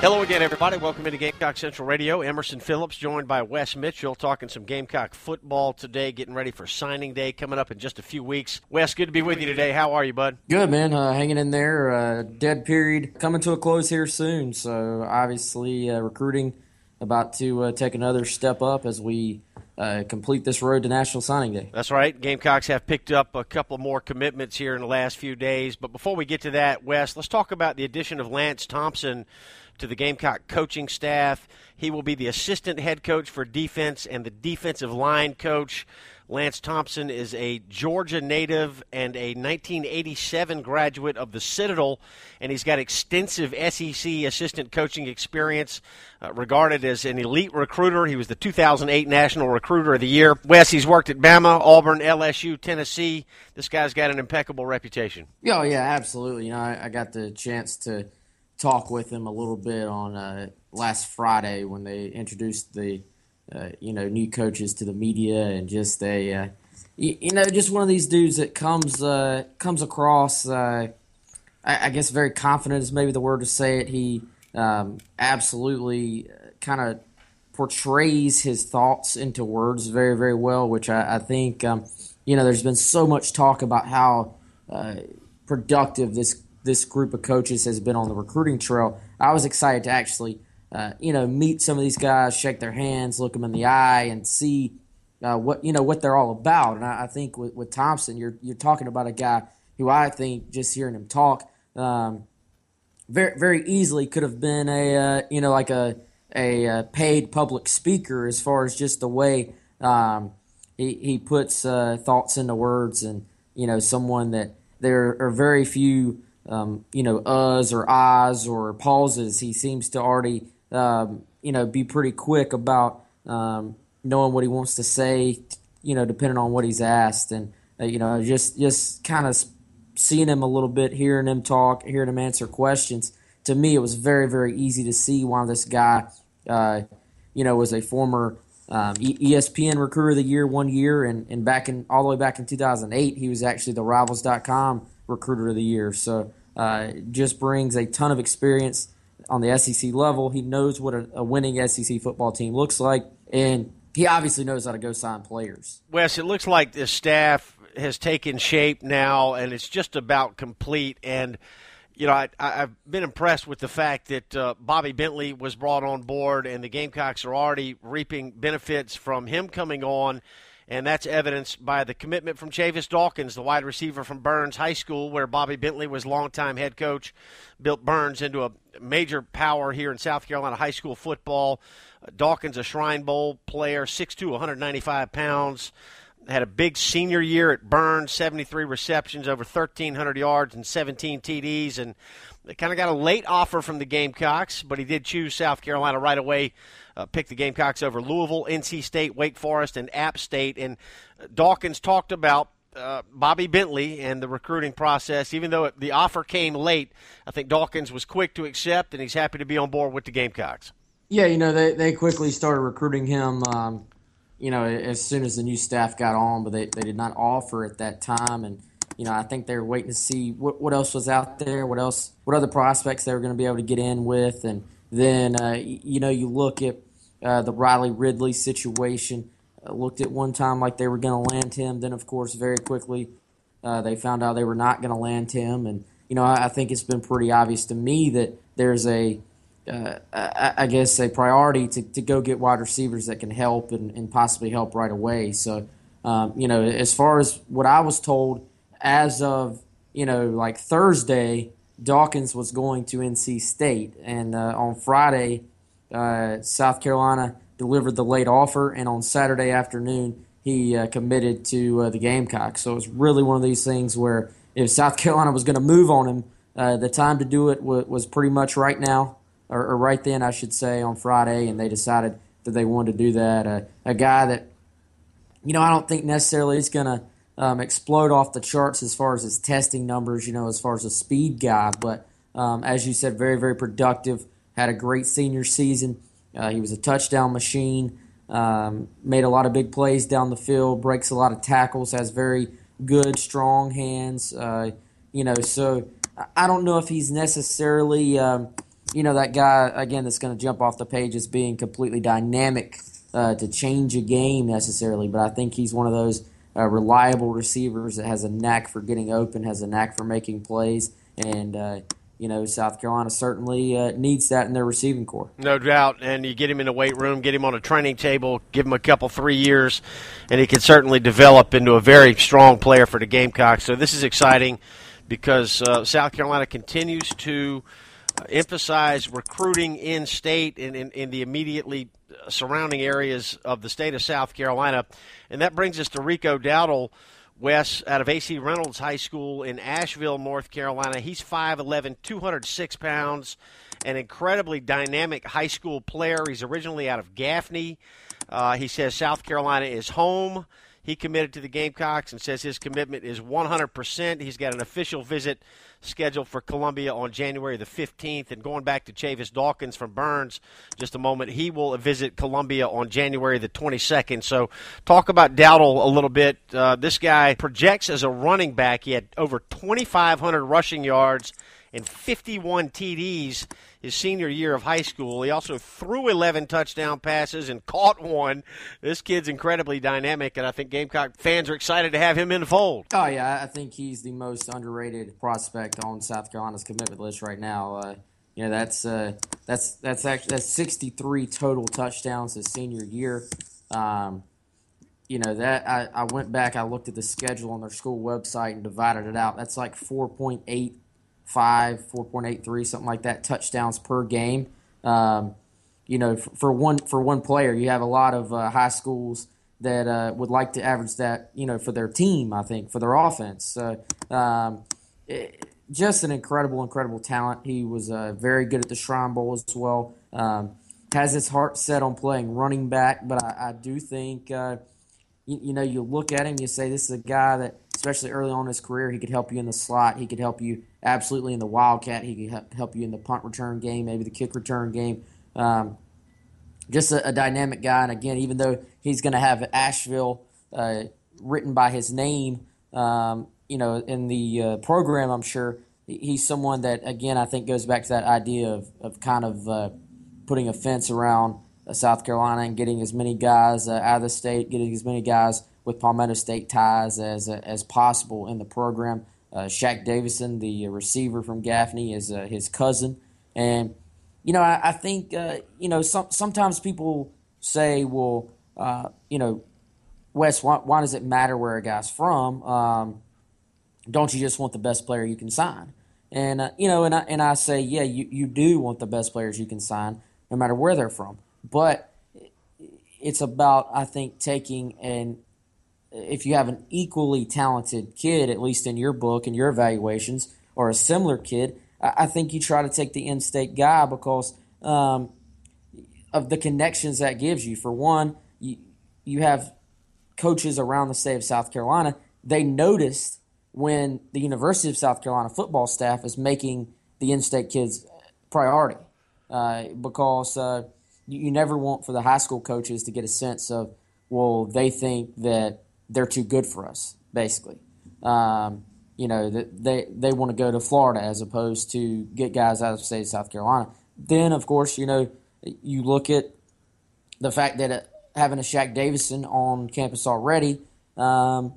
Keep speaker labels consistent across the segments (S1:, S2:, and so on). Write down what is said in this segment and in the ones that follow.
S1: Hello again, everybody. Welcome into Gamecock Central Radio. Emerson Phillips joined by Wes Mitchell talking some Gamecock football today, getting ready for signing day coming up in just a few weeks. Wes, good to be with you today. How are you, bud?
S2: Good, man. Uh, hanging in there. Uh, dead period coming to a close here soon. So, obviously, uh, recruiting about to uh, take another step up as we uh, complete this road to National Signing Day.
S1: That's right. Gamecocks have picked up a couple more commitments here in the last few days. But before we get to that, Wes, let's talk about the addition of Lance Thompson to the Gamecock coaching staff. He will be the assistant head coach for defense and the defensive line coach. Lance Thompson is a Georgia native and a 1987 graduate of the Citadel, and he's got extensive SEC assistant coaching experience. Uh, regarded as an elite recruiter, he was the 2008 National Recruiter of the Year. Wes, he's worked at Bama, Auburn, LSU, Tennessee. This guy's got an impeccable reputation.
S2: Oh yeah, absolutely. You know, I, I got the chance to talk with him a little bit on uh, last Friday when they introduced the you know new coaches to the media and just a uh, you, you, know just one of these dudes that comes uh, comes across uh, I, I, guess very confident is maybe the word to say it. He um, absolutely kind of portrays his thoughts into words very very well, which I, I think um, you know there's been so much talk about how uh, productive this this group of coaches has been on the recruiting trail. I was excited to actually, uh, you know, meet some of these guys, shake their hands, look them in the eye, and see uh, what you know what they're all about. And I, I, think with, with Thompson, you're you're talking about a guy who I think just hearing him talk, um, very very easily could have been a uh, you know like a a, uh, paid public speaker as far as just the way um, he he puts uh, thoughts into words, and you know someone that there are very few um, you know, uhs or ahs or pauses. He seems to already, um, you know, be pretty quick about um, knowing what he wants to say, you know, depending on what he's asked. And, uh, you know, just, just kind of seeing him a little bit, hearing him talk, hearing him answer questions. To me, it was very, very easy to see why this guy, uh, you know, was a former um, ESPN Recruiter of the Year one year, and, and back in all the way back in 2008, he was actually the Rivals.com Recruiter of the Year. So uh, just brings a ton of experience on the SEC level. He knows what a, a, winning SEC football team looks like, and he obviously knows how to go sign players.
S1: Wes, it looks like the staff has taken shape now, and it's just about complete. And you know, I, have been impressed with the fact that uh, Bobby Bentley was brought on board, and the Gamecocks are already reaping benefits from him coming on and that's evidenced by the commitment from Chavis Dawkins, the wide receiver from Byrnes High School, where Bobby Bentley was longtime head coach, built Byrnes into a major power here in South Carolina high school football. Dawkins, a Shrine Bowl player, 6'2", 195 pounds. Had a big senior year at Byrnes, 73 receptions, over 1,300 yards, and 17 TDs. And they kind of got a late offer from the Gamecocks, but he did choose South Carolina right away uh, picked the Gamecocks over Louisville, NC State, Wake Forest, and App State. And Dawkins talked about uh, Bobby Bentley and the recruiting process. Even though it, the offer came late, I think Dawkins was quick to accept, and he's happy to be on board with the Gamecocks.
S2: Yeah, you know they they quickly started recruiting him. Um, you know, as soon as the new staff got on, but they, they did not offer at that time, and you know I think they were waiting to see what what else was out there, what else, what other prospects they were going to be able to get in with, and then uh, you know you look at uh, the Riley Ridley situation. Uh, looked at one time like they were going to land him. Then, of course, very quickly uh, they found out they were not going to land him. And, you know, I, I, think it's been pretty obvious to me that there's a, uh, I, guess, a priority to, to go get wide receivers that can help and, and possibly help right away. So, um, you know, as far as what I was told, as of, you know, like Thursday, Dawkins was going to NC State. And uh, on Friday, uh, South Carolina delivered the late offer. And on Saturday afternoon, he uh, committed to uh, the Gamecocks. So it was really one of these things where if South Carolina was going to move on him, uh, the time to do it w- was pretty much right now, or, or, right then, I should say, on Friday, and they decided that they wanted to do that. Uh, a guy that, you know, I don't think necessarily is going to um, explode off the charts as far as his testing numbers, you know, as far as a speed guy, but um, as you said, very, very productive, had a great senior season. Uh, he was a touchdown machine. Um, made a lot of big plays down the field, breaks a lot of tackles, has very good, strong hands. Uh, you know, so I don't know if he's necessarily, um, you know, that guy again that's going to jump off the page as being completely dynamic uh, to change a game necessarily, but I think he's one of those uh, reliable receivers that has a knack for getting open, has a knack for making plays, and uh, you know, South Carolina certainly uh, needs that in their receiving corps.
S1: No doubt. And you get him in a weight room, get him on a training table, give him a couple, three years, and he can certainly develop into a very strong player for the Gamecocks. So this is exciting because uh, South Carolina continues to uh, emphasize recruiting in state and in, in, the immediately surrounding areas of the state of South Carolina. And that brings us to Rico Dowdle Wes out of AC Reynolds High School in Asheville, North Carolina. He's 5'11, 206 pounds, an incredibly dynamic high school player. He's originally out of Gaffney. Uh, he says South Carolina is home. He committed to the Gamecocks and says his commitment is 100%. He's got an official visit scheduled for Columbia on January the 15th. And going back to Chavis Dawkins from Byrnes just a moment, he will visit Columbia on January the 22nd. So talk about Dowdle a little bit. Uh, this guy projects as a running back. He had over 2,500 rushing yards and 51 TDs his senior year of high school. He also threw 11 touchdown passes and caught one. This kid's incredibly dynamic, and I think Gamecock fans are excited to have him in the fold.
S2: Oh, yeah, I think he's the most underrated prospect on South Carolina's commitment list right now. Uh, you know, that's uh, that's that's actually that's 63 total touchdowns his senior year. Um, you know that I, I went back, I looked at the schedule on their school website and divided it out. That's like 4.8 five, four point eight three, something like that, touchdowns per game. Um, you know, for, for, one for one player, you have a lot of uh, high schools that uh, would like to average that. You know, for their team, I think for their offense. So, um, it, just an incredible, incredible talent. He was uh, very good at the Shrine Bowl as well. Um, has his heart set on playing running back, but I, I do think uh, you, you, know you look at him, you say this is a guy that, especially early on in his career, he could help you in the slot. He could help you absolutely in the Wildcat. He could help you in the punt return game, maybe the kick return game. Um, just a, a, dynamic guy. And again, even though he's going to have Asheville uh, written by his name, um, you know, in the uh, program, I'm sure he's someone that, again, I think goes back to that idea of, of kind of uh, putting a fence around uh, South Carolina and getting as many guys uh, out of the state, getting as many guys with Palmetto State ties as uh, as possible in the program. Uh, Shaq Davidson, the receiver from Gaffney, is uh, his cousin, and you know I, I think uh, you know some, sometimes people say, well, uh, you know, Wes, why, why, does it matter where a guy's from? Um, don't you just want the best player you can sign? And uh, you know, and I and I say, yeah, you, you do want the best players you can sign, no matter where they're from. But it's about I think taking and if you have an equally talented kid, at least in your book and your evaluations, or a similar kid, I, think you try to take the in-state guy because um, of the connections that gives you. For one, you, you have coaches around the state of South Carolina. They noticed when the University of South Carolina football staff is making the in-state kids priority uh, because uh, you, you never want for the high school coaches to get a sense of well they think that they're too good for us, basically. Um, you know, they they want to go to Florida as opposed to get guys out of the state of South Carolina. Then, of course, you know, you look at the fact that uh, having a Shaq Davidson on campus already um,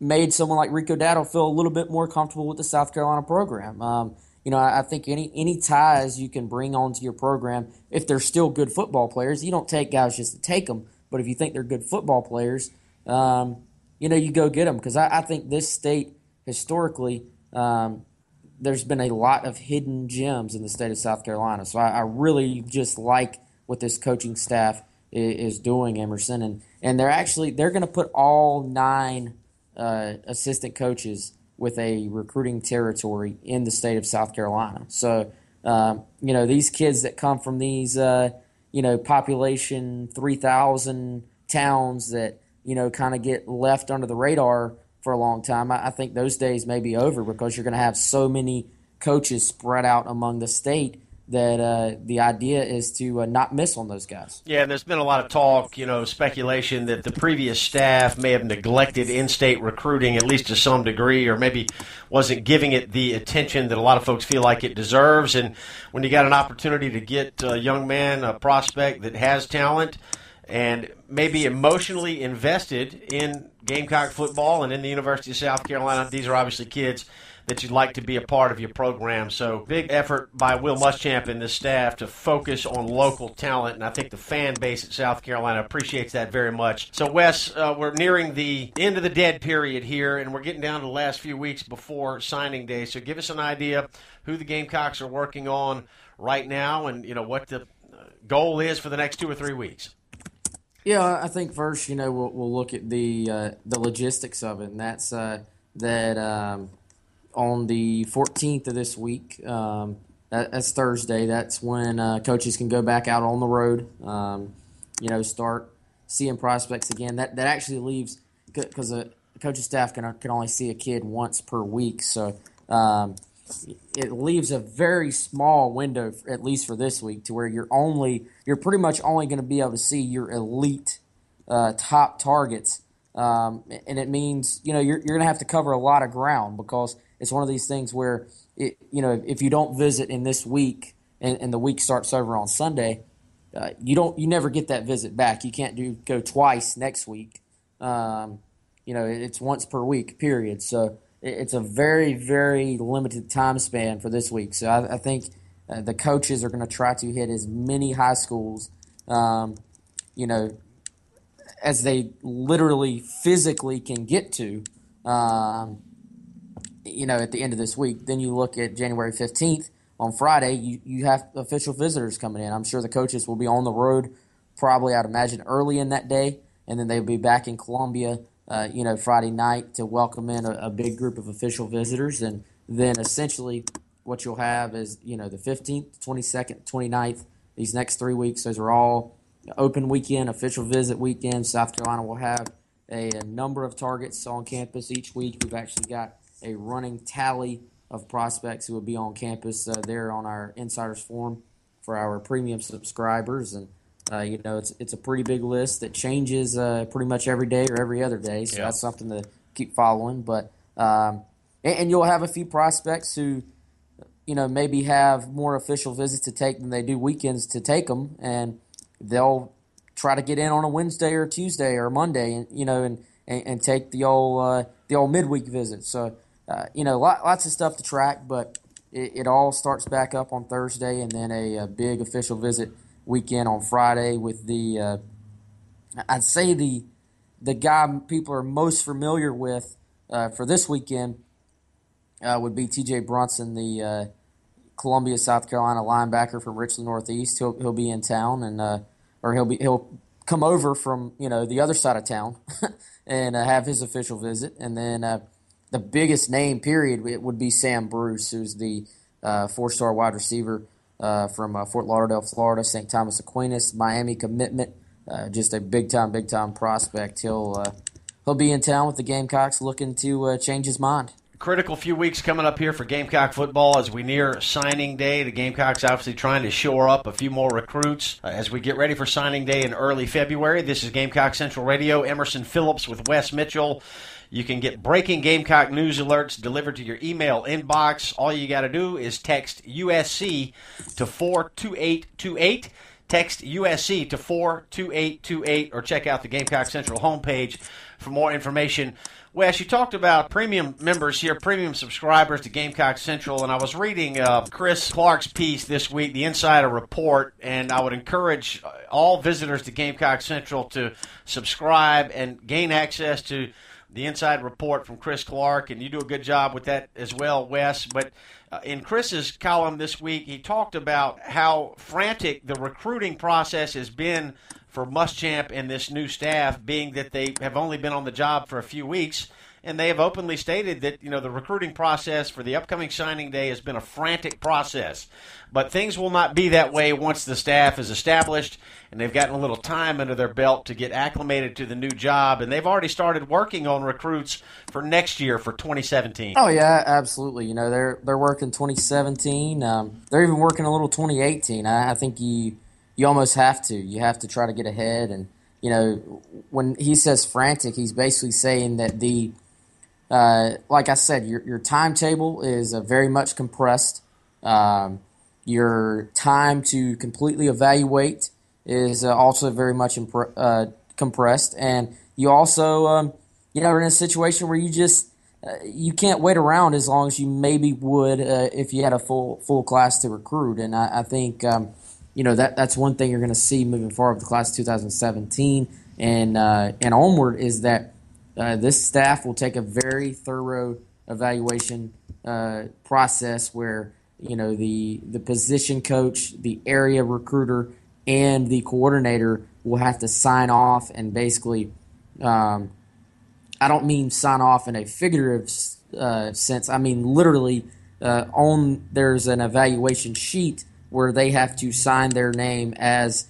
S2: made someone like Rico Dowdle feel a little bit more comfortable with the South Carolina program. Um, you know, I, I think any any ties you can bring onto your program, if they're still good football players, you don't take guys just to take them. But if you think they're good football players, um, you know, you go get them because I, I, think this state historically. Um, there's been a lot of hidden gems in the state of South Carolina. So I, I really just like what this coaching staff is, is doing, Emerson, and and they're actually they're going to put all nine uh, assistant coaches with a recruiting territory in the state of South Carolina. So um, you know these kids that come from these uh, you know population three thousand towns that you know kind of get left under the radar for a long time. I, I think those days may be over because you're going to have so many coaches spread out among the state that uh, the idea is to uh, not miss on those guys.
S1: Yeah, and there's been a lot of talk, you know, speculation that the previous staff may have neglected in-state recruiting at least to some degree, or maybe wasn't giving it the attention that a lot of folks feel like it deserves. And when you got an opportunity to get a young man, a prospect that has talent, and maybe emotionally invested in Gamecock football and in the University of South Carolina. These are obviously kids that you'd like to be a part of your program. So big effort by Will Muschamp and the staff to focus on local talent, and I think the fan base at South Carolina appreciates that very much. So Wes, uh, we're nearing the end of the dead period here, and we're getting down to the last few weeks before signing day. So give us an idea who the Gamecocks are working on right now, and you know what the uh, goal is for the next two or three weeks.
S2: Yeah, I think first, you know, we'll, we'll look at the uh, the logistics of it, and that's uh, that um, on the 14th of this week, um, that, that's Thursday. That's when uh, coaches can go back out on the road. Um, you know, start seeing prospects again. That that actually leaves because the coaching staff can can only see a kid once per week, so. Um, it leaves a very small window, at least for this week, to where you're only you're pretty much only going to be able to see your elite uh, top targets, um, and it means you know you're you're going to have to cover a lot of ground because it's one of these things where it, you know if you don't visit in this week and, and the week starts over on Sunday, uh, you don't you never get that visit back. You can't do go twice next week. Um, you know it's once per week period. So it's a very, very limited time span for this week. So I, I think uh, the coaches are going to try to hit as many high schools, um, you know, as they literally physically can get to, um, you know, at the end of this week. Then you look at January 15th on Friday, you, you have official visitors coming in. I'm sure the coaches will be on the road probably, I'd imagine, early in that day, and then they'll be back in Columbia uh, you know, Friday night to welcome in a, a, big group of official visitors. And then essentially what you'll have is, you know, the 15th, 22nd, 29th, these next three weeks, those are all open weekend, official visit weekend. South Carolina will have a, a number of targets on campus each week. We've actually got a running tally of prospects who will be on campus uh, there on our Insiders Forum for our premium subscribers. And uh, you know, it's it's a pretty big list that changes uh, pretty much every day or every other day. So yeah. that's something to keep following. But um, and, and, you'll have a few prospects who, you know, maybe have more official visits to take than they do weekends to take them, and they'll try to get in on a Wednesday or Tuesday or Monday, and you know, and and, and take the old uh, the old midweek visit. So uh, you know, lot, lots of stuff to track, but it, it, all starts back up on Thursday, and then a, a big official visit weekend on Friday with the uh, I'd say the the guy people are most familiar with uh, for this weekend uh, would be T.J. Brunson, the uh, Columbia, South Carolina linebacker from Richland Northeast. He'll he'll be in town and uh, or he'll be he'll come over from you know the other side of town and uh, have his official visit. And then the biggest name period would be Sam Bruce, who's the four star wide receiver uh, from uh, Fort Lauderdale, Florida, St. Thomas Aquinas, Miami commitment. Uh, just a big time, big time prospect. He'll uh, he'll be in town with the Gamecocks, looking to uh, change his mind.
S1: Critical few weeks coming up here for Gamecock football as we near signing day. The Gamecocks obviously trying to shore up a few more recruits as we get ready for signing day in early February. This is Gamecock Central Radio. Emerson Phillips with Wes Mitchell. You can get breaking Gamecock news alerts delivered to your email inbox. All you got to do is text USC to 42828. Text USC to 42828 or check out the Gamecock Central homepage for more information. Wes, you talked about premium members here, premium subscribers to Gamecock Central, and I was reading uh, Chris Clark's piece this week, the Insider Report, and I would encourage all visitors to Gamecock Central to subscribe and gain access to the Inside Report from Chris Clark, and you do a good job with that as well, Wes. But uh, in Chris's column this week, he talked about how frantic the recruiting process has been for Muschamp and this new staff, being that they have only been on the job for a few weeks and they have openly stated that you know the recruiting process for the upcoming signing day has been a frantic process. But things will not be that way once the staff is established and they've gotten a little time under their belt to get acclimated to the new job, and they've already started working on recruits for next year for 2017.
S2: Oh yeah, absolutely. You know they're they're working 2017. Um, they're even working a little 2018. I, I think you you almost have to. You have to try to get ahead and you know, when he says frantic, he's basically saying that the uh, like I said, your, your timetable is uh, very much compressed. Um, your time to completely evaluate is uh, also very much impre- uh, compressed, and you also, um, you know, are in a situation where you just uh, you can't wait around as long as you maybe would if you had a full full class to recruit. And I, I think, um, you know, that that's one thing you're going to see moving forward with the class of 2017 and and onward is that uh, this staff will take a very thorough evaluation uh, process where you know the the position coach, the area recruiter, and the coordinator will have to sign off and basically. Um, I don't mean sign off in a figurative uh, sense. I mean literally uh, on there's an evaluation sheet where they have to sign their name as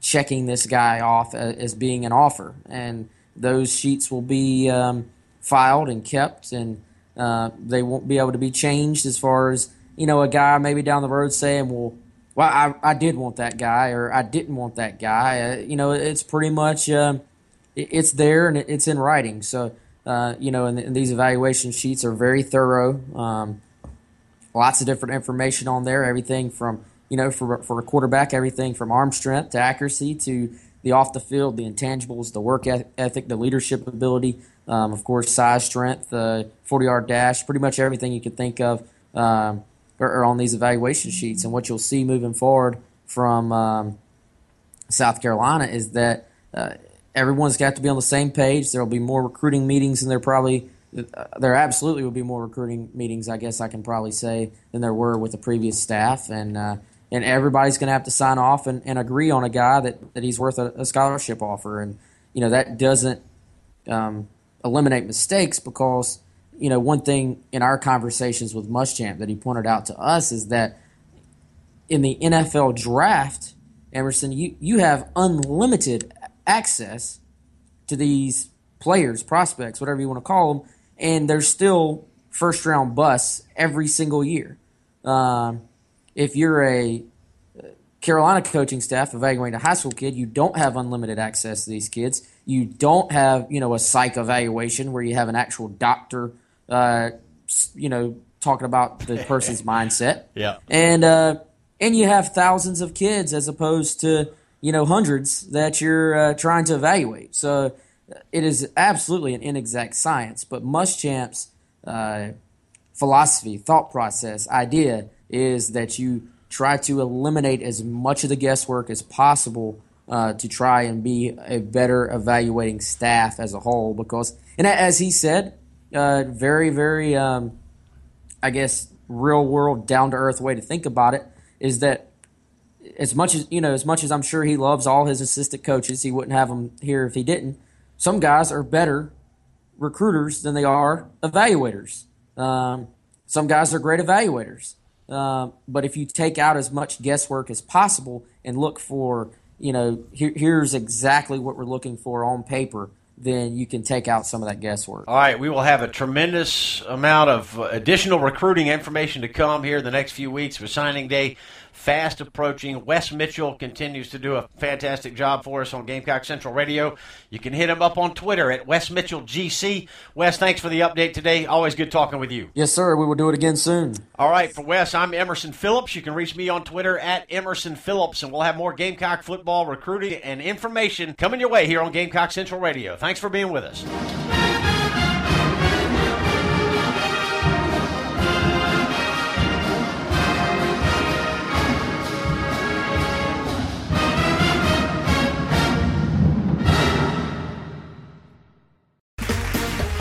S2: checking this guy off uh, as being an offer and those sheets will be um, filed and kept, and uh, they won't be able to be changed as far as you know a guy maybe down the road saying, "Well, well, I, I did want that guy," or "I didn't want that guy." Uh, you know, it's pretty much uh, it's there and it's in writing. So uh, you know, and, and, these evaluation sheets are very thorough. Um, lots of different information on there. Everything from you know for for a quarterback, everything from arm strength to accuracy to the off the field, the intangibles, the work ethic, the leadership ability, um, of course, size, strength, the 40 yard dash, pretty much everything you can think of um, are, are, on these evaluation sheets. And what you'll see moving forward from um, South Carolina is that uh, everyone's got to be on the same page. There will be more recruiting meetings, and there probably uh, there absolutely will be more recruiting meetings. I guess I can probably say than there were with the previous staff, and uh, and everybody's going to have to sign off and, and agree on a guy that, that he's worth a, a scholarship offer. And, you know, that doesn't um, eliminate mistakes because, you know, one thing in our conversations with Muschamp that he pointed out to us is that in the NFL draft, Emerson, you, you have unlimited access to these players, prospects, whatever you want to call them, and there's still first round busts every single year. Um, if you're a Carolina coaching staff evaluating a high school kid, you don't have unlimited access to these kids. You don't have, you know, a psych evaluation where you have an actual doctor, uh, you know, talking about the person's mindset.
S1: Yeah.
S2: And uh, and you have thousands of kids as opposed to you know hundreds that you're uh, trying to evaluate. So it is absolutely an inexact science. But Muschamp's uh, philosophy, thought process, idea is that you try to eliminate as much of the guesswork as possible uh, to try and be a better evaluating staff as a whole. Because, and as he said, uh, very, very, um, I guess, real world, down to earth way to think about it is that as much as you know, as much as I'm sure he loves all his assistant coaches, he wouldn't have them here if he didn't. Some guys are better recruiters than they are evaluators. Um, some guys are great evaluators. Uh, but if you take out as much guesswork as possible and look for, you know, here, here's exactly what we're looking for on paper, then you can take out some of that guesswork.
S1: All right, we will have a tremendous amount of additional recruiting information to come here in the next few weeks for signing day fast approaching. Wes Mitchell continues to do a fantastic job for us on Gamecock Central Radio. You can hit him up on Twitter at Wes Mitchell GC. Wes, thanks for the update today. Always good talking with you.
S2: Yes, sir. We will do it again soon.
S1: All right, for Wes, I'm Emerson Phillips. You can reach me on Twitter at Emerson Phillips, and we'll have more Gamecock football recruiting and information coming your way here on Gamecock Central Radio. Thanks for being with us.